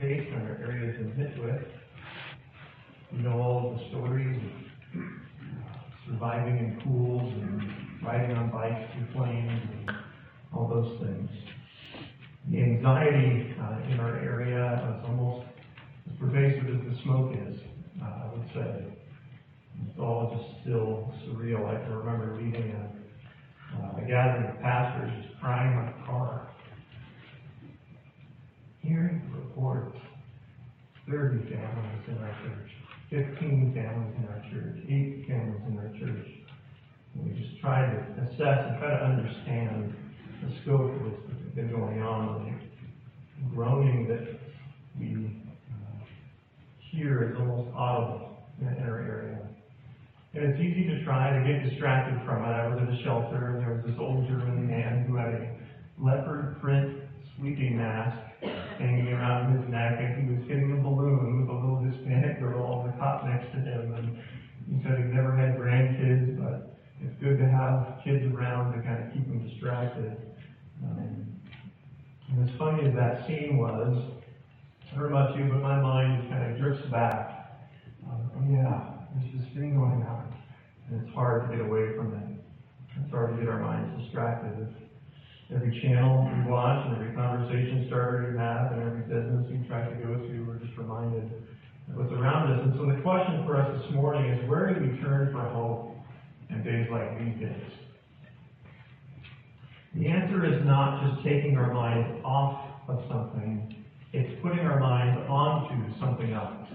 based on our areas in Mitwit. You know all the stories of surviving in pools and riding on bikes through flames and all those things. The anxiety uh, in our area is almost as pervasive as the smoke is, uh, I would say. It's all just still surreal. I can remember leaving a, uh, a gathering of pastors just crying in my car, hearing reports 30 families in our church, 15 families in our church, 8 families in our church. And we just try to assess and try to understand the scope of what's been going on, the groaning that we uh, hear is almost audible in our area. And it's easy to try to get distracted from it. I was at a shelter, and there was this old German man who had a leopard print sleeping mask hanging around his neck, and he was hitting a balloon with a little Hispanic girl on the cot next to him. And he said he never had grandkids, but it's good to have kids around to kind of keep him distracted. Um, and as funny as that scene was, I don't know about you, but my mind kind of drifts back. Um, yeah, there's this thing going on, and it's hard to get away from it. It's hard to get our minds distracted. Every channel we watch and every conversation starter you have and every business you try to go to, we're just reminded of what's around us. And so the question for us this morning is where do we turn for hope in days like these days? The answer is not just taking our minds off of something, it's putting our minds onto something else.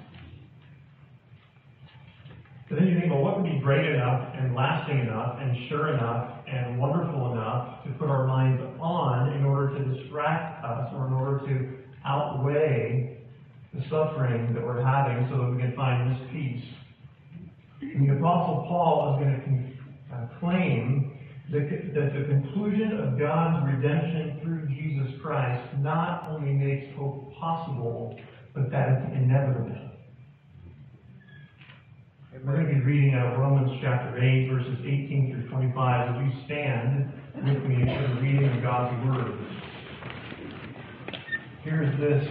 So then you think, well, what would be great enough and lasting enough and sure enough and wonderful enough to put our minds on in order to distract us or in order to outweigh the suffering that we're having so that we can find this peace? And the Apostle Paul is going to uh, claim that the conclusion of God's redemption through Jesus Christ not only makes hope possible, but that it's inevitable. We're going to be reading out of Romans chapter 8, verses 18 through 25. As you stand with me for the reading of God's Word. Here's this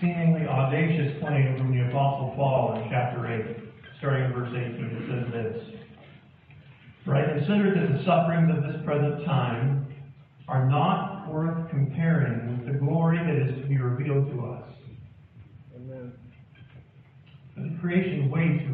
seemingly audacious claim from the Apostle Paul in chapter 8, starting in verse 18. It says this For I consider that the sufferings of this present time are not worth comparing with the glory that is to be revealed to us. Amen. The creation waits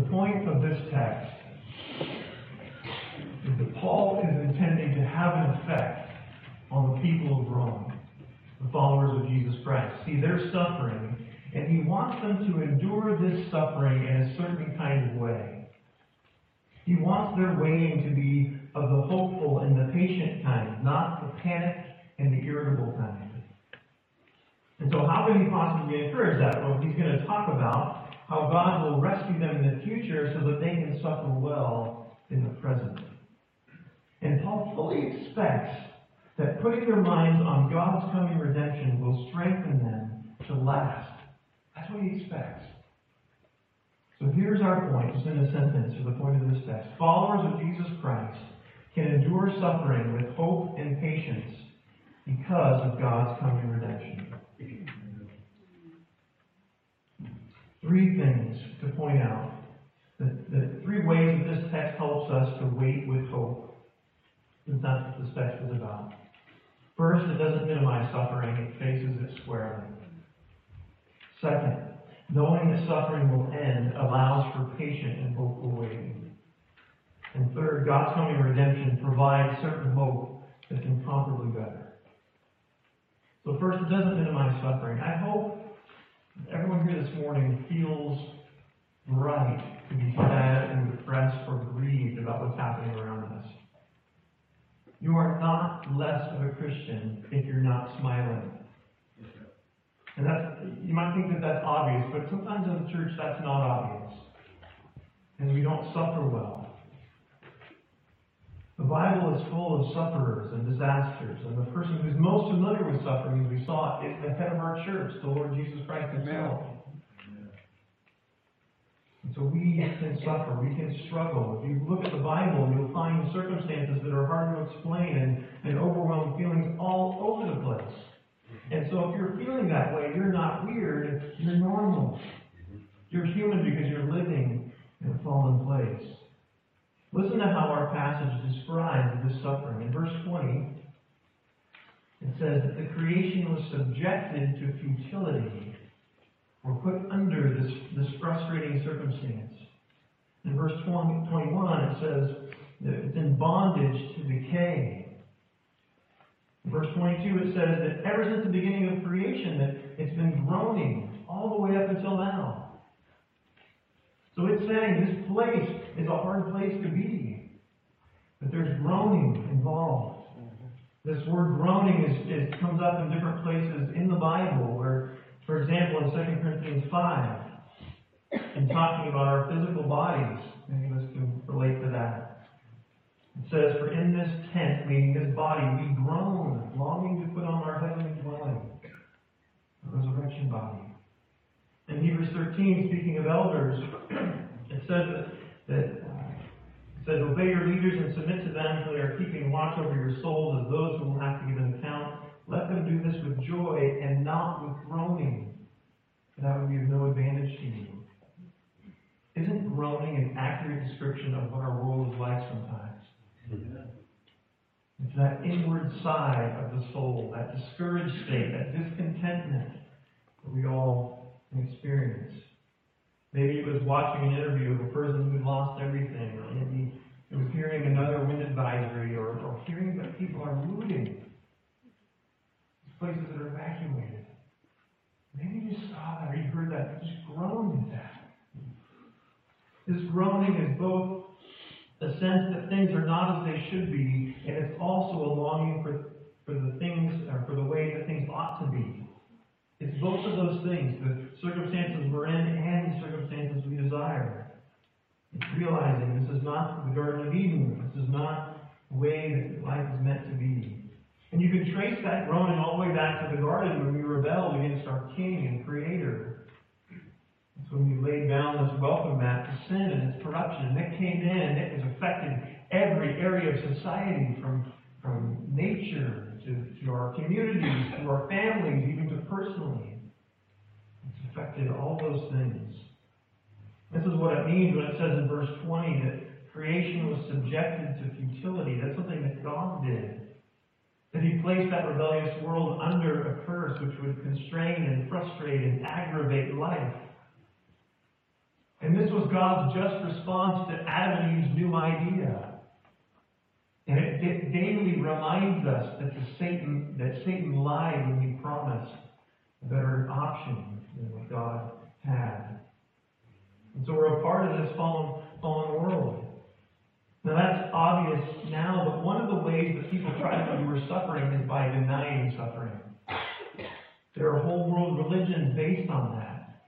point of this text is that Paul is intending to have an effect on the people of Rome, the followers of Jesus Christ. See, they're suffering, and he wants them to endure this suffering in a certain kind of way. He wants their waiting to be of the hopeful and the patient kind, not the panic and the irritable kind. And so, how can he possibly encourage that? Well, he's going to talk about how God will rescue them in the future so that they can suffer well in the present. And Paul fully expects that putting their minds on God's coming redemption will strengthen them to last. That's what he expects. So here's our point, just in a sentence, or the point of this text. Followers of Jesus Christ can endure suffering with hope and patience because of God's coming redemption. Three things to point out. The, the three ways that this text helps us to wait with hope. That's what this text is about. First, it doesn't minimize suffering, it faces it squarely. Second, knowing that suffering will end allows for patient and hopeful waiting. And third, God's coming redemption provides certain hope that's incomparably better. So first, it doesn't minimize suffering. I hope everyone here this morning feels right to be sad and depressed or grieved about what's happening around us. You are not less of a Christian if you're not smiling. And that's, you might think that that's obvious, but sometimes in the church that's not obvious. And we don't suffer well. The Bible is full of sufferers and disasters, and the person who's most familiar with suffering, as we saw, is the head of our church, the Lord Jesus Christ himself. And so we can suffer, we can struggle. If you look at the Bible, you'll find circumstances that are hard to explain and, and overwhelming feelings all over the place. And so if you're feeling that way, you're not weird, you're normal. Mm-hmm. You're human because you're living in a fallen place. Listen to how our passage describes this suffering. In verse 20, it says that the creation was subjected to futility or put under this, this frustrating circumstance. In verse 20, 21, it says that it's in bondage to decay. In verse 22, it says that ever since the beginning of creation, that it's been groaning all the way up until now. So it's saying this place is a hard place to be. That there's groaning involved. This word groaning is, comes up in different places in the Bible, where, for example, in 2 Corinthians 5, in talking about our physical bodies, many of us can relate to that. It says, For in this tent, meaning this body, we groan, longing to put on our heavenly dwelling, a resurrection body. In Hebrews 13, speaking of elders, it says that, it says, Obey your leaders and submit to them, for they are keeping watch over your souls as those who will have to give an account. Let them do this with joy and not with groaning, for that would be of no advantage to you. Isn't groaning an accurate description of what our world is like sometimes? It's that inward side of the soul, that discouraged state, that discontentment that we all experience. Maybe it was watching an interview of a person who lost everything, or maybe it was hearing another wind advisory, or, or hearing that people are looting. These places that are evacuated. Maybe you saw that or you heard that, just groaned at that. This groaning is both a sense that things are not as they should be, and it's also a longing for, for the things, or for the way that things ought to be. It's both of those things, the circumstances we're in and the circumstances we desire. It's realizing this is This is not the way that life is meant to be. And you can trace that groaning all the way back to the garden when we rebelled against our King and Creator. It's when we laid down this welcome mat to sin and its corruption. And it came in and it has affected every area of society from, from nature to, to our communities, to our families, even to personally. It's affected all those things. This is what it means when it says in verse 20 that creation was subjected to futility. That's something that God did. That He placed that rebellious world under a curse which would constrain and frustrate and aggravate life. And this was God's just response to Adam and Eve's new idea. And it, it daily reminds us that Satan that Satan lied when he promised a better option than what God had. And so we're a part of this fallen, fallen world. Now that's obvious now, but one of the ways that people try to endure suffering is by denying suffering. There are whole world religions based on that.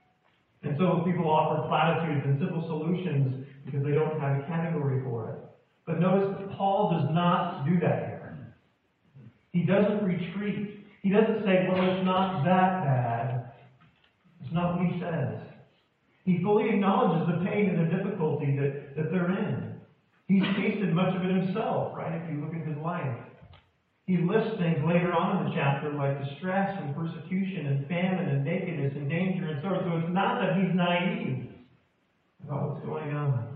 And so people offer platitudes and simple solutions because they don't have a category for it. But notice that Paul does not do that here. He doesn't retreat. He doesn't say, well, it's not that bad. It's not what he says. He fully acknowledges the pain and the difficulty that, that they're in. He's tasted much of it himself, right? If you look at his life. He lists things later on in the chapter like distress and persecution and famine and nakedness and danger and so on. So it's not that he's naive about what's going on.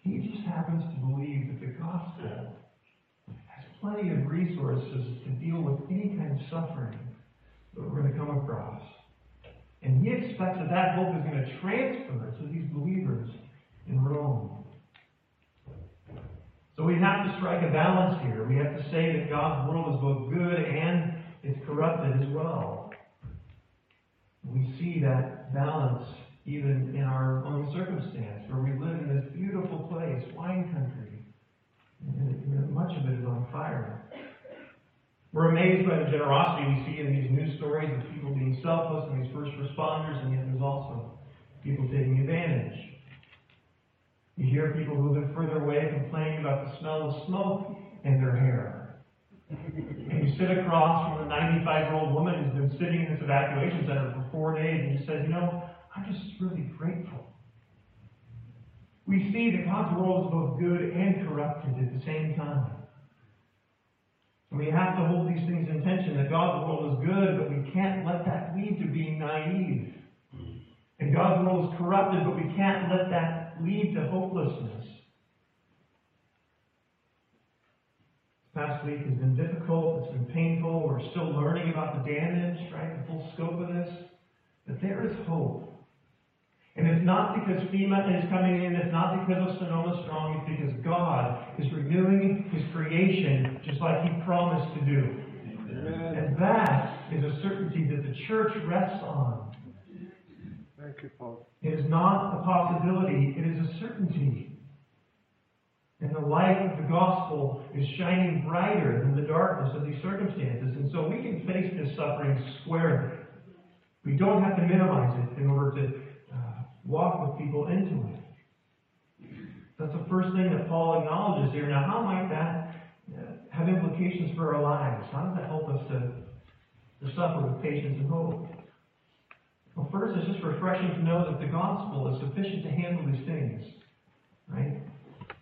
He just happens to believe that the gospel has plenty of resources to deal with any kind of suffering that we're going to come across. And he expects that that hope is going to transfer to these believers in Rome. So we have to strike a balance here. We have to say that God's world is both good and it's corrupted as well. We see that balance even in our own circumstance, where we live in this beautiful place, wine country, and much of it is on fire. We're amazed by the generosity we see in these news stories of people being selfless and these first responders, and yet there's also people taking advantage. You hear people who live further away complaining about the smell of smoke in their hair. And you sit across from a 95 year old woman who's been sitting in this evacuation center for four days, and you say, You know, I'm just really grateful. We see that God's world is both good and corrupted at the same time. And we have to hold these things in tension that God's world is good, but we can't let that lead to being naive. And God's world is corrupted, but we can't let that lead to hopelessness. This past week has been difficult, it's been painful, we're still learning about the damage, right? The full scope of this. But there is hope. And it's not because FEMA is coming in, it's not because of Sonoma Strong, it's because God is renewing His creation just like He promised to do. Amen. And that is a certainty that the church rests on. It is not a possibility, it is a certainty. And the light of the gospel is shining brighter than the darkness of these circumstances. And so we can face this suffering squarely. We don't have to minimize it in order to walk with people into it. That's the first thing that Paul acknowledges here. Now, how might that uh, have implications for our lives? How does that help us to, to suffer with patience and hope? Well, first, it's just refreshing to know that the gospel is sufficient to handle these things, right?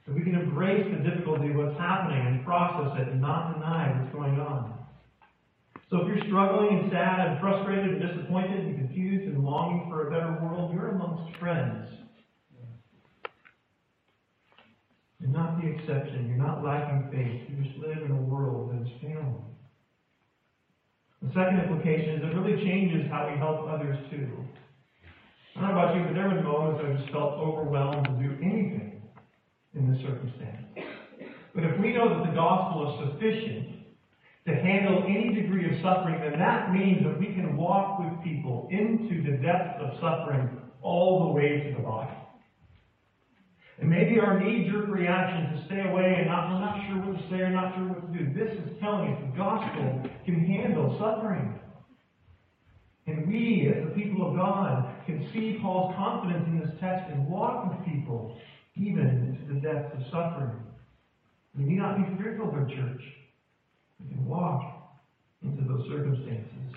That we can embrace the difficulty of what's happening and process it and not deny what's going on. So if you're struggling and sad and frustrated and disappointed and confused and longing for a better world, you're amongst friends. You're not the exception. You're not lacking faith. You just live in a world that is failing. The second implication is it really changes how we help others too. I don't know about you, but there were moments I just felt overwhelmed to do anything in this circumstance. But if we know that the gospel is sufficient, to handle any degree of suffering, then that means that we can walk with people into the depths of suffering all the way to the bottom. And maybe our knee-jerk reaction to stay away and not, we're not sure what to say or not sure what do. This is telling us the gospel can handle suffering. And we, as the people of God, can see Paul's confidence in this text and walk with people even into the depths of suffering. We need not be fearful of church. We can walk into those circumstances.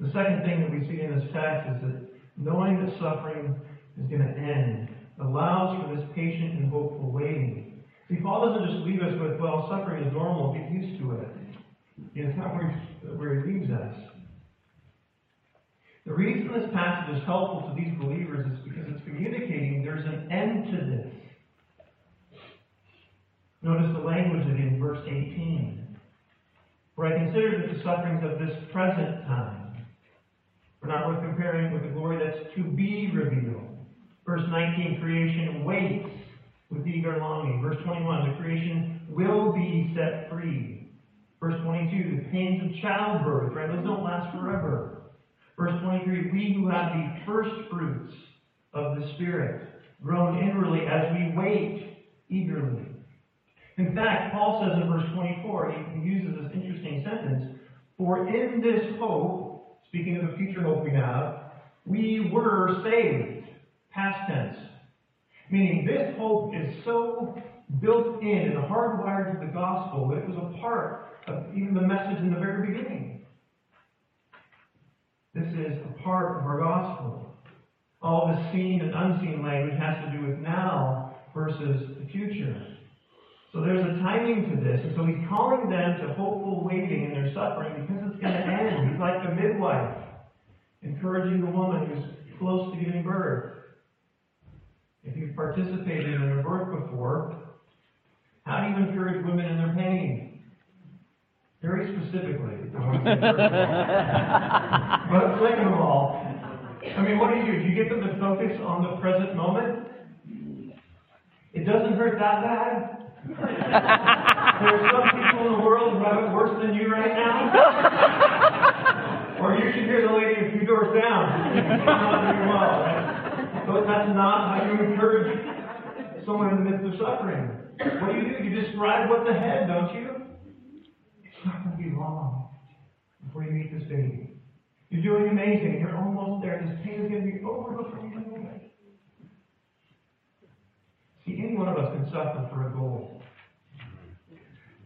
The second thing that we see in this text is that knowing that suffering is going to end allows for this patient and hopeful waiting. See, Paul doesn't just leave us with, well, suffering is normal, get used to it. It's not where, where he leaves us. The reason this passage is helpful to these believers is because it's communicating there's an end to this. Notice the language in verse 18. For I consider that the sufferings of this present time are not worth comparing with the glory that's to be revealed. Verse 19, creation waits with eager longing. Verse 21, the creation will be set free. Verse 22, the pains of childbirth, right? Those don't last forever. Verse 23, we who have the first fruits of the Spirit, grown inwardly as we wait eagerly in fact, Paul says in verse 24, he uses this interesting sentence, For in this hope, speaking of the future hope we have, we were saved. Past tense. Meaning this hope is so built in and hardwired to the gospel that it was a part of even the message in the very beginning. This is a part of our gospel. All the seen and unseen language has to do with now versus the future. So there's a timing to this. And so he's calling them to hopeful waiting in their suffering because it's going to end. He's like a midwife, encouraging the woman who's close to giving birth. If you've participated in a birth before, how do you encourage women in their pain? Very specifically. I want to say first of all. But second of all, I mean, what do you do? Do you get them to focus on the present moment? It doesn't hurt that bad. There are some people in the world who have it worse than you right now. Or you should hear the lady a few doors down. So that's not how you encourage someone in the midst of suffering. What do you do? You describe what's ahead, don't you? It's not going to be long before you meet this baby. You're doing amazing. You're almost there. This pain is going to be over before you know it. See, any one of us can suffer for a goal.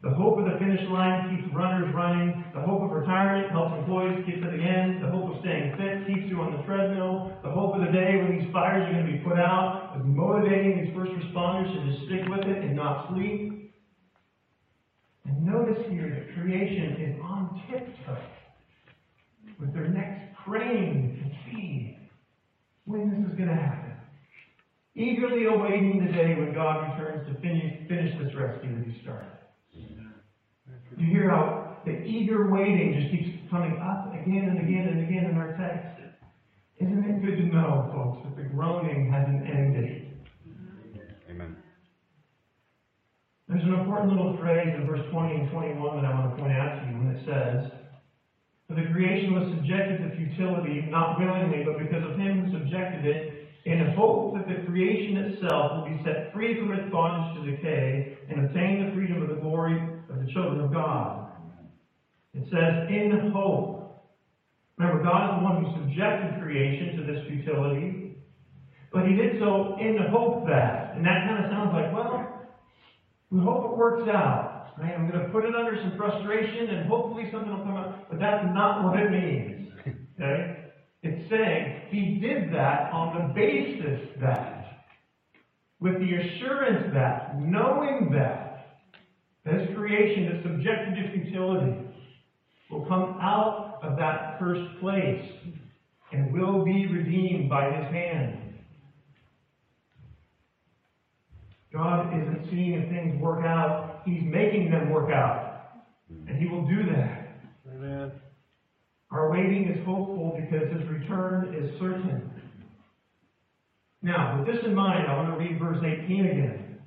The hope of the finish line keeps runners running. The hope of retirement helps employees get to the end. The hope of staying fit keeps you on the treadmill. The hope of the day when these fires are going to be put out is motivating these first responders to just stick with it and not sleep. And notice here that creation is on tiptoe with their necks craned to see when this is going to happen. Eagerly awaiting the day when God returns to finish, finish this rescue that He started. You hear how the eager waiting just keeps coming up again and again and again in our text. Isn't it good to know, folks, that the groaning has an end date? Amen. There's an important little phrase in verse 20 and 21 that I want to point out to you when it says, For the creation was subjected to futility, not willingly, but because of him who subjected it, in hope that the creation itself will be set free from its bondage to decay and obtain the freedom of the glory of the children of God. It says, in hope. Remember, God is the one who subjected creation to this futility, but he did so in hope that. And that kind of sounds like, well, we hope it works out. Right? I'm going to put it under some frustration and hopefully something will come out. But that's not what it means. Okay? It's saying he did that on the basis that, with the assurance that, knowing that, this creation is subjected to futility will come out of that first place and will be redeemed by his hand. God isn't seeing if things work out, he's making them work out. And he will do that. Amen. Our waiting is hopeful because his return is certain. Now, with this in mind, I want to read verse 18 again.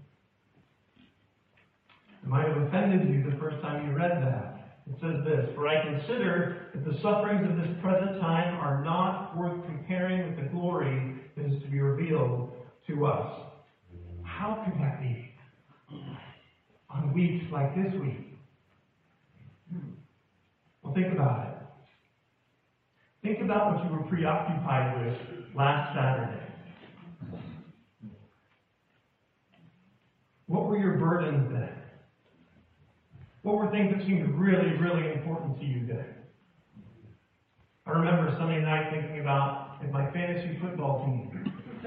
It might have offended you the first time you read that. It says this For I consider that the sufferings of this present time are not worth comparing with the glory that is to be revealed to us. How could that be? On weeks like this week. Well, think about it. Think about what you were preoccupied with last Saturday. What were your burdens then? What were things that seemed really, really important to you then? I remember Sunday night thinking about if my fantasy football team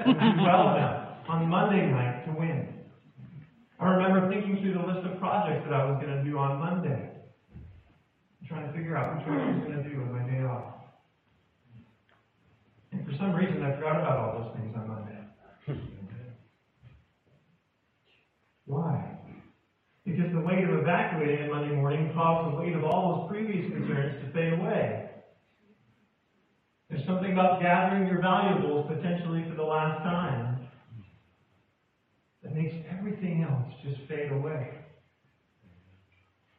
would do well enough on Monday night to win. I remember thinking through the list of projects that I was going to do on Monday, trying to figure out which one I was going to do with my day off. Some reason, I forgot about all those things on Monday. Why? Because the weight of evacuating on Monday morning caused the weight of all those previous concerns to fade away. There's something about gathering your valuables potentially for the last time that makes everything else just fade away.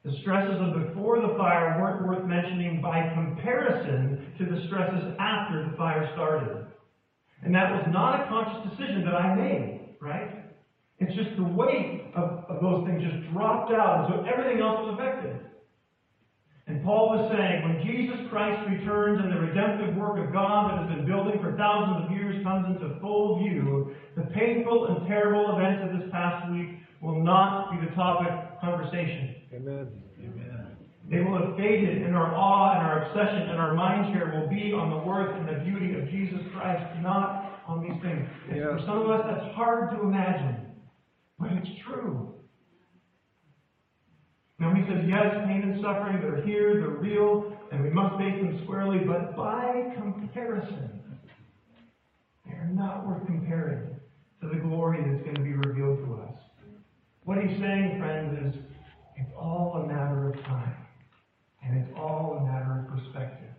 The stresses of before the fire weren't worth mentioning by comparison to the stresses after the fire started. And that was not a conscious decision that I made, right? It's just the weight of, of those things just dropped out, and so everything else was affected. And Paul was saying, when Jesus Christ returns and the redemptive work of God that has been building for thousands of years comes into full view, the painful and terrible events of this past week will not be the topic of conversation. Amen. They will have faded, and our awe and our obsession and our mind share will be on the worth and the beauty of Jesus Christ, not on these things. Yeah. For some of us, that's hard to imagine, but it's true. Now he says, yes, pain and suffering, they're here, they're real, and we must face them squarely, but by comparison, they are not worth comparing to the glory that's going to be revealed to us. What he's saying, friends, is it's all a matter of time. And it's all a matter of perspective.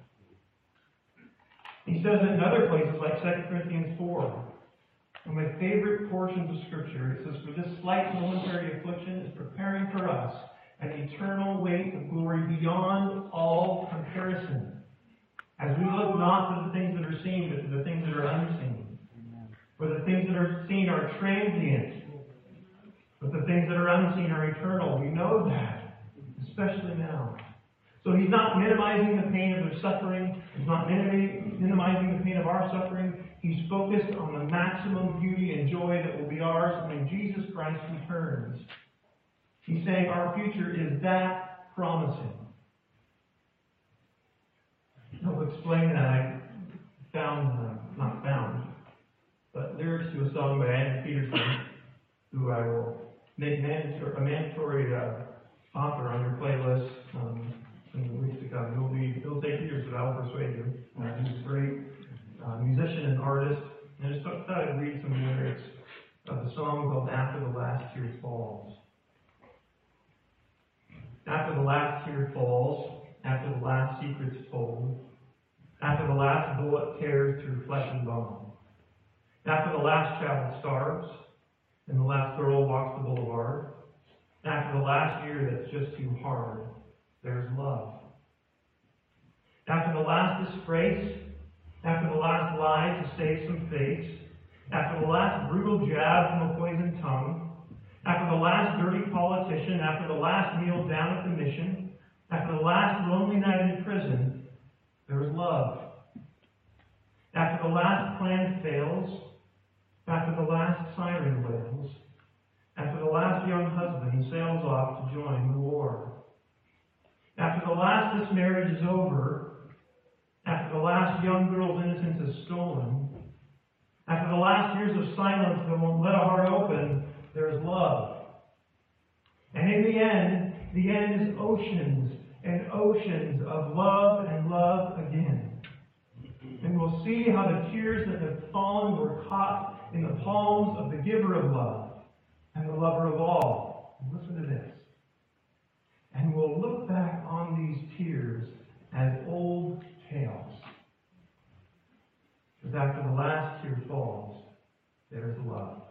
He says in other places like 2 Corinthians 4. And my favorite portions of Scripture, it says, For this slight momentary affliction is preparing for us an eternal weight of glory beyond all comparison. As we look not to the things that are seen, but to the things that are unseen. For the things that are seen are transient, but the things that are unseen are eternal. We know that, especially now. So he's not minimizing the pain of their suffering. He's not minimizing the pain of our suffering. He's focused on the maximum beauty and joy that will be ours when Jesus Christ returns. He's saying our future is that promising. I'll explain that. I found, uh, not found, but lyrics to a song by Andrew Peterson, who I will make mandatory, a mandatory uh, author on your playlist um, in the weeks to come. It'll be, it'll take years, but I'll persuade you. Uh, he's a great uh, musician and artist. And I just thought I'd read some lyrics of the song called After the Last Tear Falls. After the last tear falls, after the last secret's told, after the last bullet tears through flesh and bone, after the last child starves, and the last girl walks the boulevard, after the last year that's just too hard, there's love. After the last disgrace, after the last lie to save some face, after the last brutal jab from a poisoned tongue, after the last dirty politician, after the last meal down at the mission, after the last lonely night in prison, there is love. After the last plan fails, after the last siren wails, after the last young husband sails off to join the war, last dismarriage is over, after the last young girl's innocence is stolen, after the last years of silence that won't let a heart open, there's love. And in the end, the end is oceans and oceans of love and love again. And we'll see how the tears that have fallen were caught in the palms of the giver of love and the lover of all. Listen to this. And we'll look back on these tears as old tales. Because after the last tear falls, there's love.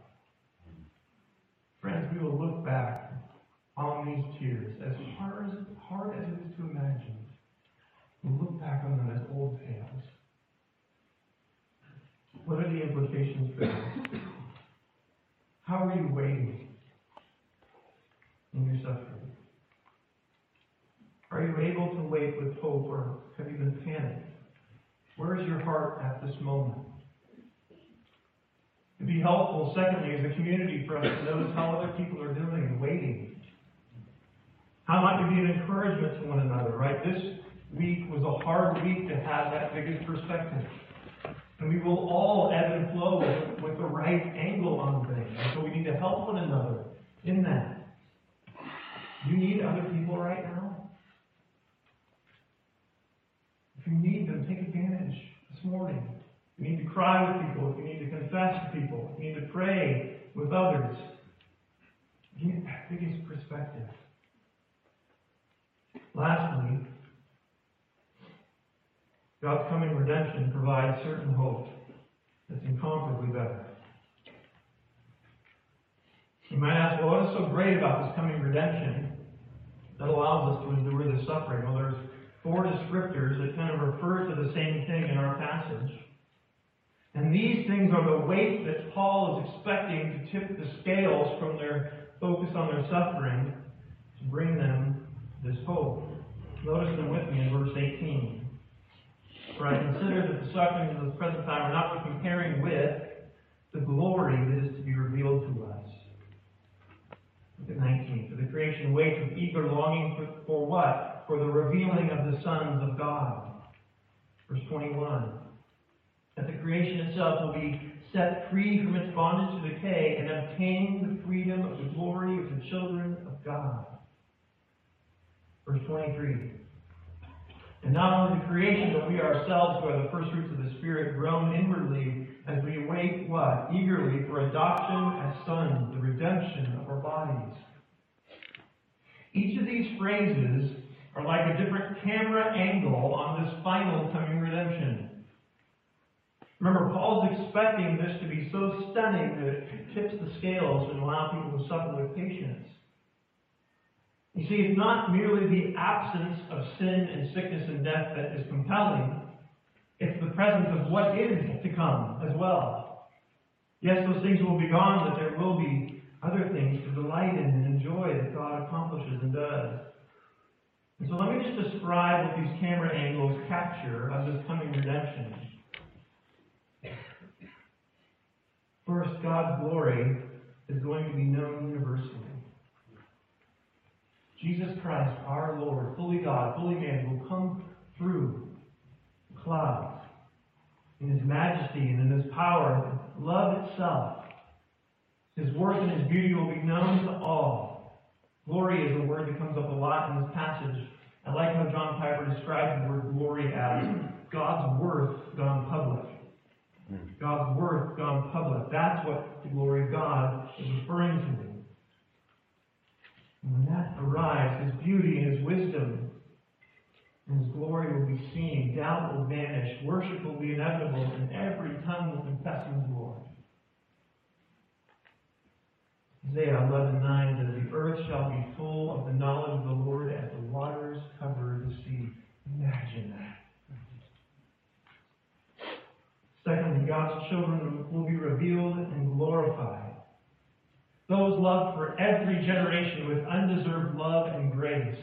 Friends, we will look back on these tears, as hard as, hard as it is to imagine. We'll look back on them as old tales. What are the implications for this? How are you waiting in your suffering? Are you able to wait with hope, or have you been panicked? Where is your heart at this moment? It'd be helpful, secondly, as a community for us to notice how other people are doing and waiting. How might we be an encouragement to one another, right? This week was a hard week to have that biggest perspective. And we will all ebb and flow with, with the right angle on things. And so we need to help one another in that. You need other people right now? If you need them, take advantage this morning. You need to cry with people. If you need to confess to people. If you need to pray with others. Get biggest perspective. Lastly, God's coming redemption provides certain hope that's incomparably better. You might ask, well, what is so great about this coming redemption that allows us to endure this suffering? Well, there's four descriptors that kind of refer to the same thing in our passage. And these things are the weight that Paul is expecting to tip the scales from their focus on their suffering to bring them this hope. Notice them with me in verse 18. For I consider that the sufferings of the present time are not comparing with the glory that is to be revealed to us. Look at 19. For the creation waits with eager longing for, for what? For the revealing of the sons of God. Verse 21. That the creation itself will be set free from its bondage to decay and obtain the freedom of the glory of the children of God. Verse 23. And not only the creation, but we ourselves, who are the first fruits of the Spirit, groan inwardly as we wait what? Eagerly for adoption as sons, the redemption of our bodies. Each of these phrases are like a different camera angle on this final coming redemption. Remember, Paul's expecting this to be so stunning that it tips the scales and allow people to suffer with patience. You see, it's not merely the absence of sin and sickness and death that is compelling, it's the presence of what is to come as well. Yes, those things will be gone, but there will be other things to delight in and enjoy that God accomplishes and does. So let me just describe what these camera angles capture of this coming redemption. First, God's glory is going to be known universally. Jesus Christ, our Lord, fully God, fully man, will come through clouds in his majesty and in his power, love itself. His worth and his beauty will be known to all. Glory is a word that comes up a lot in this passage. I like how John Piper describes the word glory as God's worth gone public. God's worth gone public. That's what the glory of God is referring to. When that arrives, His beauty and His wisdom and His glory will be seen. Doubt will vanish. Worship will be inevitable, and every tongue will confess His Isaiah 11:9 says, "The earth shall be full of the knowledge of the Lord as the waters cover the sea." Imagine that. Secondly, God's children will be revealed and glorified. Those loved for every generation with undeserved love and grace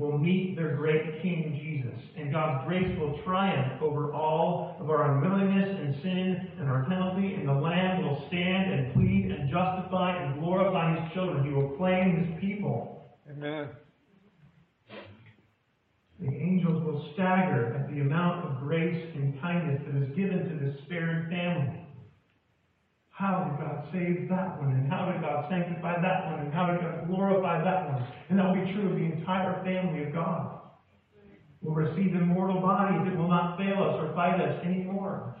will meet their great King Jesus, and God's grace will triumph over all of our unwillingness and sin and our penalty, and the Lamb will stand and plead and justify and glorify His children. He will claim His people. Amen. The angels will stagger at the amount of grace and kindness that is given to this spared family. How did God save that one? And how did God sanctify that one? And how did God glorify that one? And that will be true of the entire family of God. We'll receive immortal bodies that will not fail us or fight us anymore.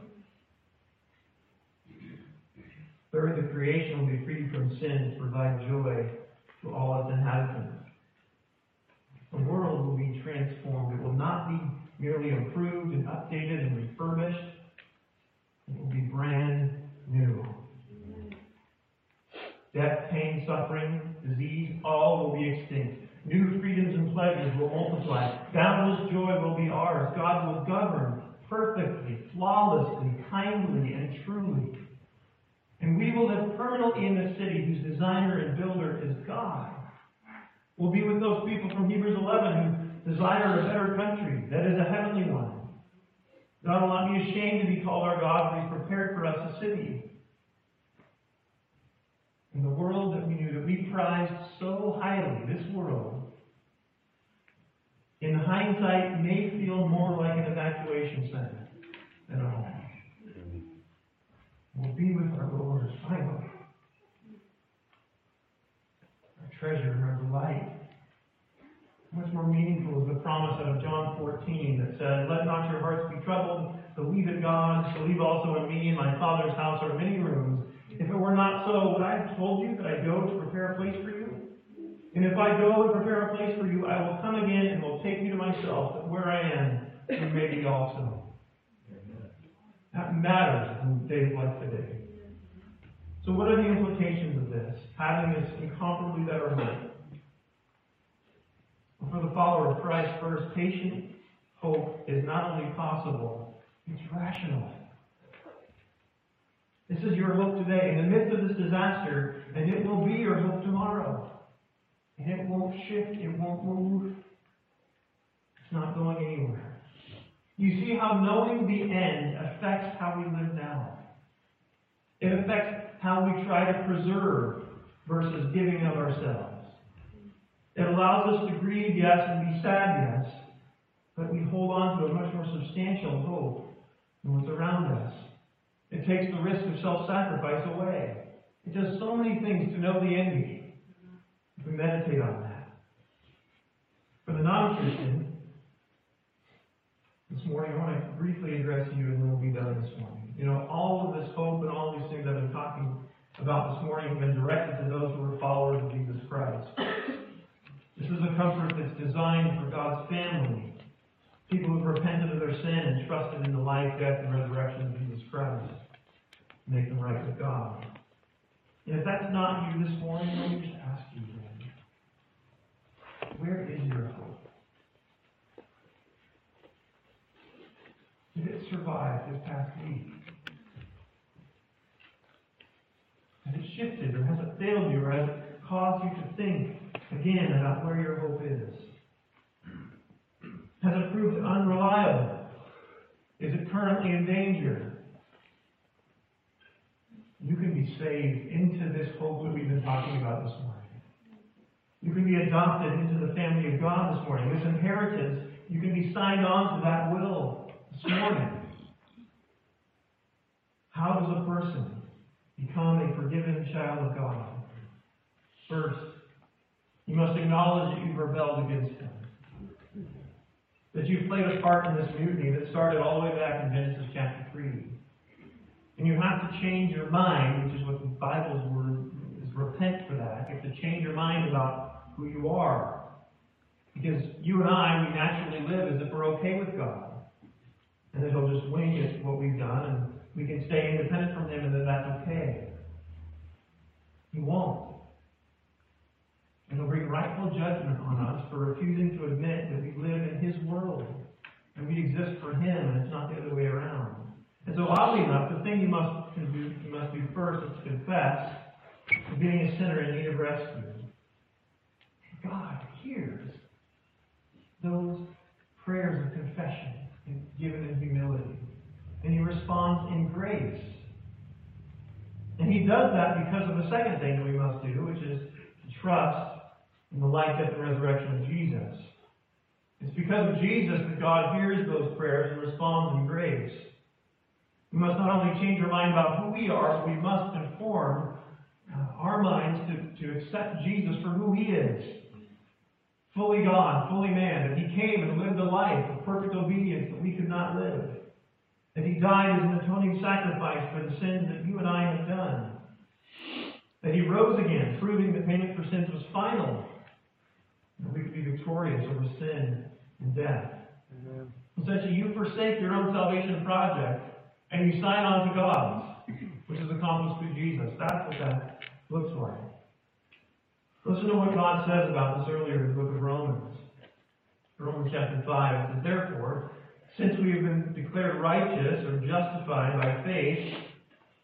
Third, the creation will be freed from sin to provide joy to all its inhabitants. The world will be transformed. It will not be merely improved and updated and refurbished. It will be brand new. Death, pain, suffering, disease, all will be extinct. New freedoms and pleasures will multiply. Boundless joy will be ours. God will govern perfectly, flawlessly, kindly, and truly. And we will live permanently in the city whose designer and builder is God. We'll be with those people from Hebrews 11 who desire a better country, that is a heavenly one. God will not be ashamed to be called our God, for He's prepared for us a city. In the world that we knew, that we prized so highly, this world, in hindsight, may feel more like an evacuation center than a home. We'll be with our Lord finally. Our treasure and our delight. Much more meaningful is the promise out of John 14 that said, Let not your hearts be troubled. Believe in God. Believe also in me. In my Father's house are many rooms. If it were not so, would I have told you that I go to prepare a place for you? And if I go and prepare a place for you, I will come again and will take you to myself, that where I am, you may be also. That matters in days like today. So, what are the implications of this? Having this incomparably better hope. For the follower of Christ, first, patient hope is not only possible, it's rational. This is your hope today, in the midst of this disaster, and it will be your hope tomorrow. And it won't shift, it won't move. It's not going anywhere. You see how knowing the end affects how we live now. It affects how we try to preserve versus giving of ourselves. It allows us to grieve, yes, and be sad, yes, but we hold on to a much more substantial hope than what's around us. It takes the risk of self-sacrifice away. It does so many things to know the. If we meditate on that. For the non-Christian, this morning I want to briefly address you and then we'll be done this morning. You know, all of this hope and all these things I've been talking about this morning have been directed to those who are followers of Jesus Christ. This is a comfort that's designed for God's family. People who've repented of their sin and trusted in the life, death, and resurrection of Jesus Christ. Make them right with God. And if that's not you this morning, let me just ask you then. Where is your hope? Did it survive this past week? Has it shifted, or has it failed you, or has it caused you to think again about where your hope is? Has it proved unreliable? Is it currently in danger? You can be saved into this hope that we've been talking about this morning. You can be adopted into the family of God this morning. This inheritance, you can be signed on to that will this morning. How does a person become a forgiven child of God? First, you must acknowledge that you've rebelled against Him. That you've played a part in this mutiny that started all the way back in Genesis chapter 3. And you have to change your mind, which is what the Bible's word is repent for that. You have to change your mind about who you are. Because you and I, we naturally live as if we're okay with God. And that He'll just wing it what we've done, and we can stay independent from Him, and that that's okay. He won't. And He'll bring rightful judgment on us for refusing to admit that we live in His world. And we exist for Him, and it's not the other way around. And so, oddly enough, the thing you must do, you must do first is to confess being a sinner in need of rescue. God hears those prayers of confession given in humility, and He responds in grace. And He does that because of the second thing that we must do, which is to trust in the life, death, and resurrection of Jesus. It's because of Jesus that God hears those prayers and responds in grace. We must not only change our mind about who we are, but we must conform uh, our minds to, to accept Jesus for who he is. Fully God, fully man. That he came and lived a life of perfect obedience that we could not live. That he died as an atoning sacrifice for the sins that you and I have done. That he rose again, proving that payment for sins was final. That we could be victorious over sin and death. Amen. Essentially, you forsake your own salvation project and you sign on to God's, which is accomplished through Jesus. That's what that looks like. Listen to what God says about this earlier in the book of Romans. Romans chapter 5. It says, Therefore, since we have been declared righteous or justified by faith,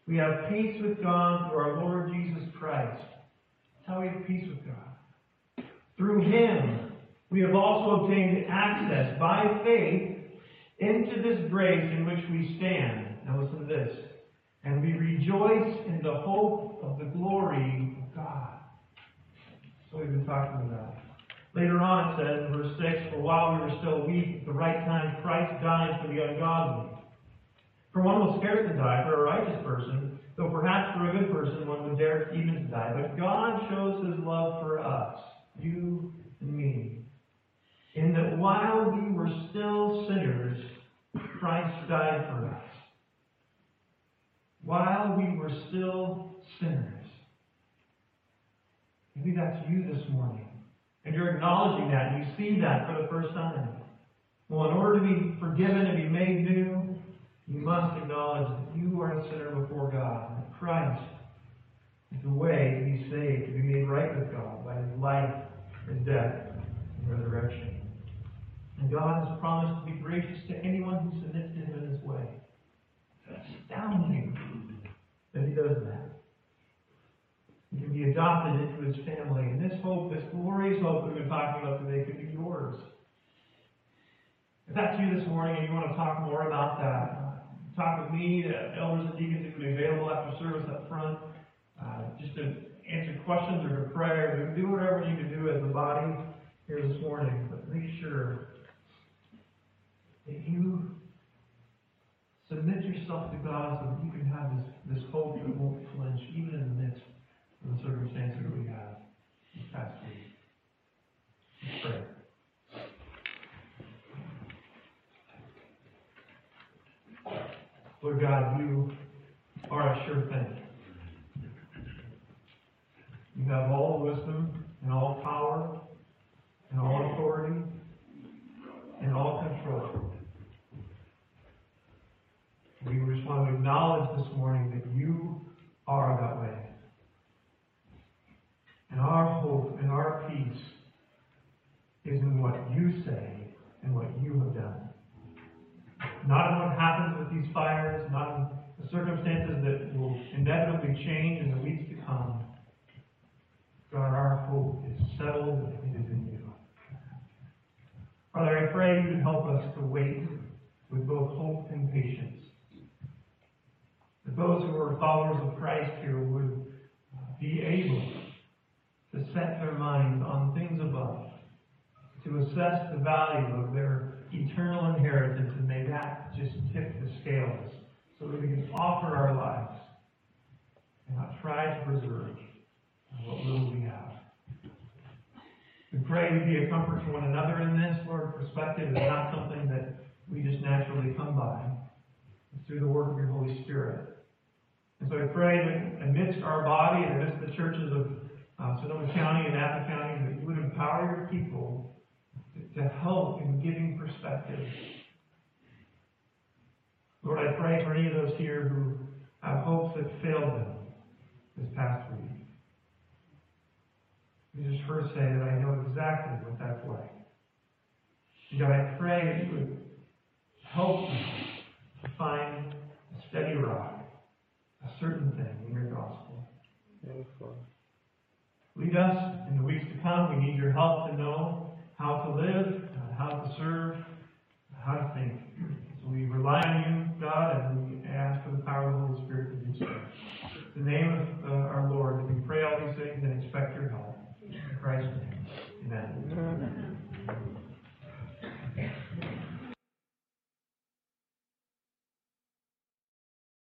we have peace with God through our Lord Jesus Christ. That's how we have peace with God. Through Him, we have also obtained access by faith into this grace in which we stand. Now listen to this. And we rejoice in the hope of the glory of God. So we've been talking about. Later on it says in verse 6, For while we were still weak, at the right time Christ died for the ungodly. For one will scarcely die for a righteous person, though perhaps for a good person one would dare even to die. But God shows his love for us, you and me, in that while we were still sinners, Christ died for us while we were still sinners. Maybe that's you this morning. And you're acknowledging that, and you see that for the first time. Well, in order to be forgiven and be made new, you must acknowledge that you are a sinner before God. And Christ is the way to be saved, to be made right with God by his life, his death, and resurrection. And God has promised to be gracious to anyone who submits to him in his way. It's astounding that he does that. You can be adopted into his family. And this hope, this glorious hope we've been talking about today, could be yours. If that's you this morning and you want to talk more about that, talk with me, elders and deacons who can be available after service up front, uh, just to answer questions or to pray, or do whatever you can do as a body here this morning. But make sure that you submit yourself to God so that you can have this, this hope that won't flinch, even in the midst of the circumstances that we have this past week. Let's pray. Lord God, you are a sure thing. You have all wisdom and all power and all is in what you say and what you have done. Not in what happens with these fires, not in the circumstances that will inevitably change in the weeks to come. God, our hope is settled and it is in you. Father, I pray you would help us to wait with both hope and patience. That those who are followers of Christ here would uh, be able to set their minds on things above, to assess the value of their eternal inheritance, and may that just tip the scales so that we can offer our lives and not try to preserve what little we have. We pray we be a comfort to one another in this. Lord, perspective is not something that we just naturally come by. It's through the work of your Holy Spirit. And so I pray that amidst our body and amidst the churches of uh, Sonoma County and Napa County, that you would empower your people to, to help in giving perspective. Lord, I pray for any of those here who have hopes that failed them this past week. You just first say that I know exactly what that's like. And God, I pray that you would help me to find a steady rock, a certain thing in your gospel. Lead us in the weeks to come. We need your help to know how to live, how to serve, how to think. So we rely on you, God, and we ask for the power of the Holy Spirit to do so. In the name of uh, our Lord, we pray all these things and expect your help. Christ's name. Amen. Amen.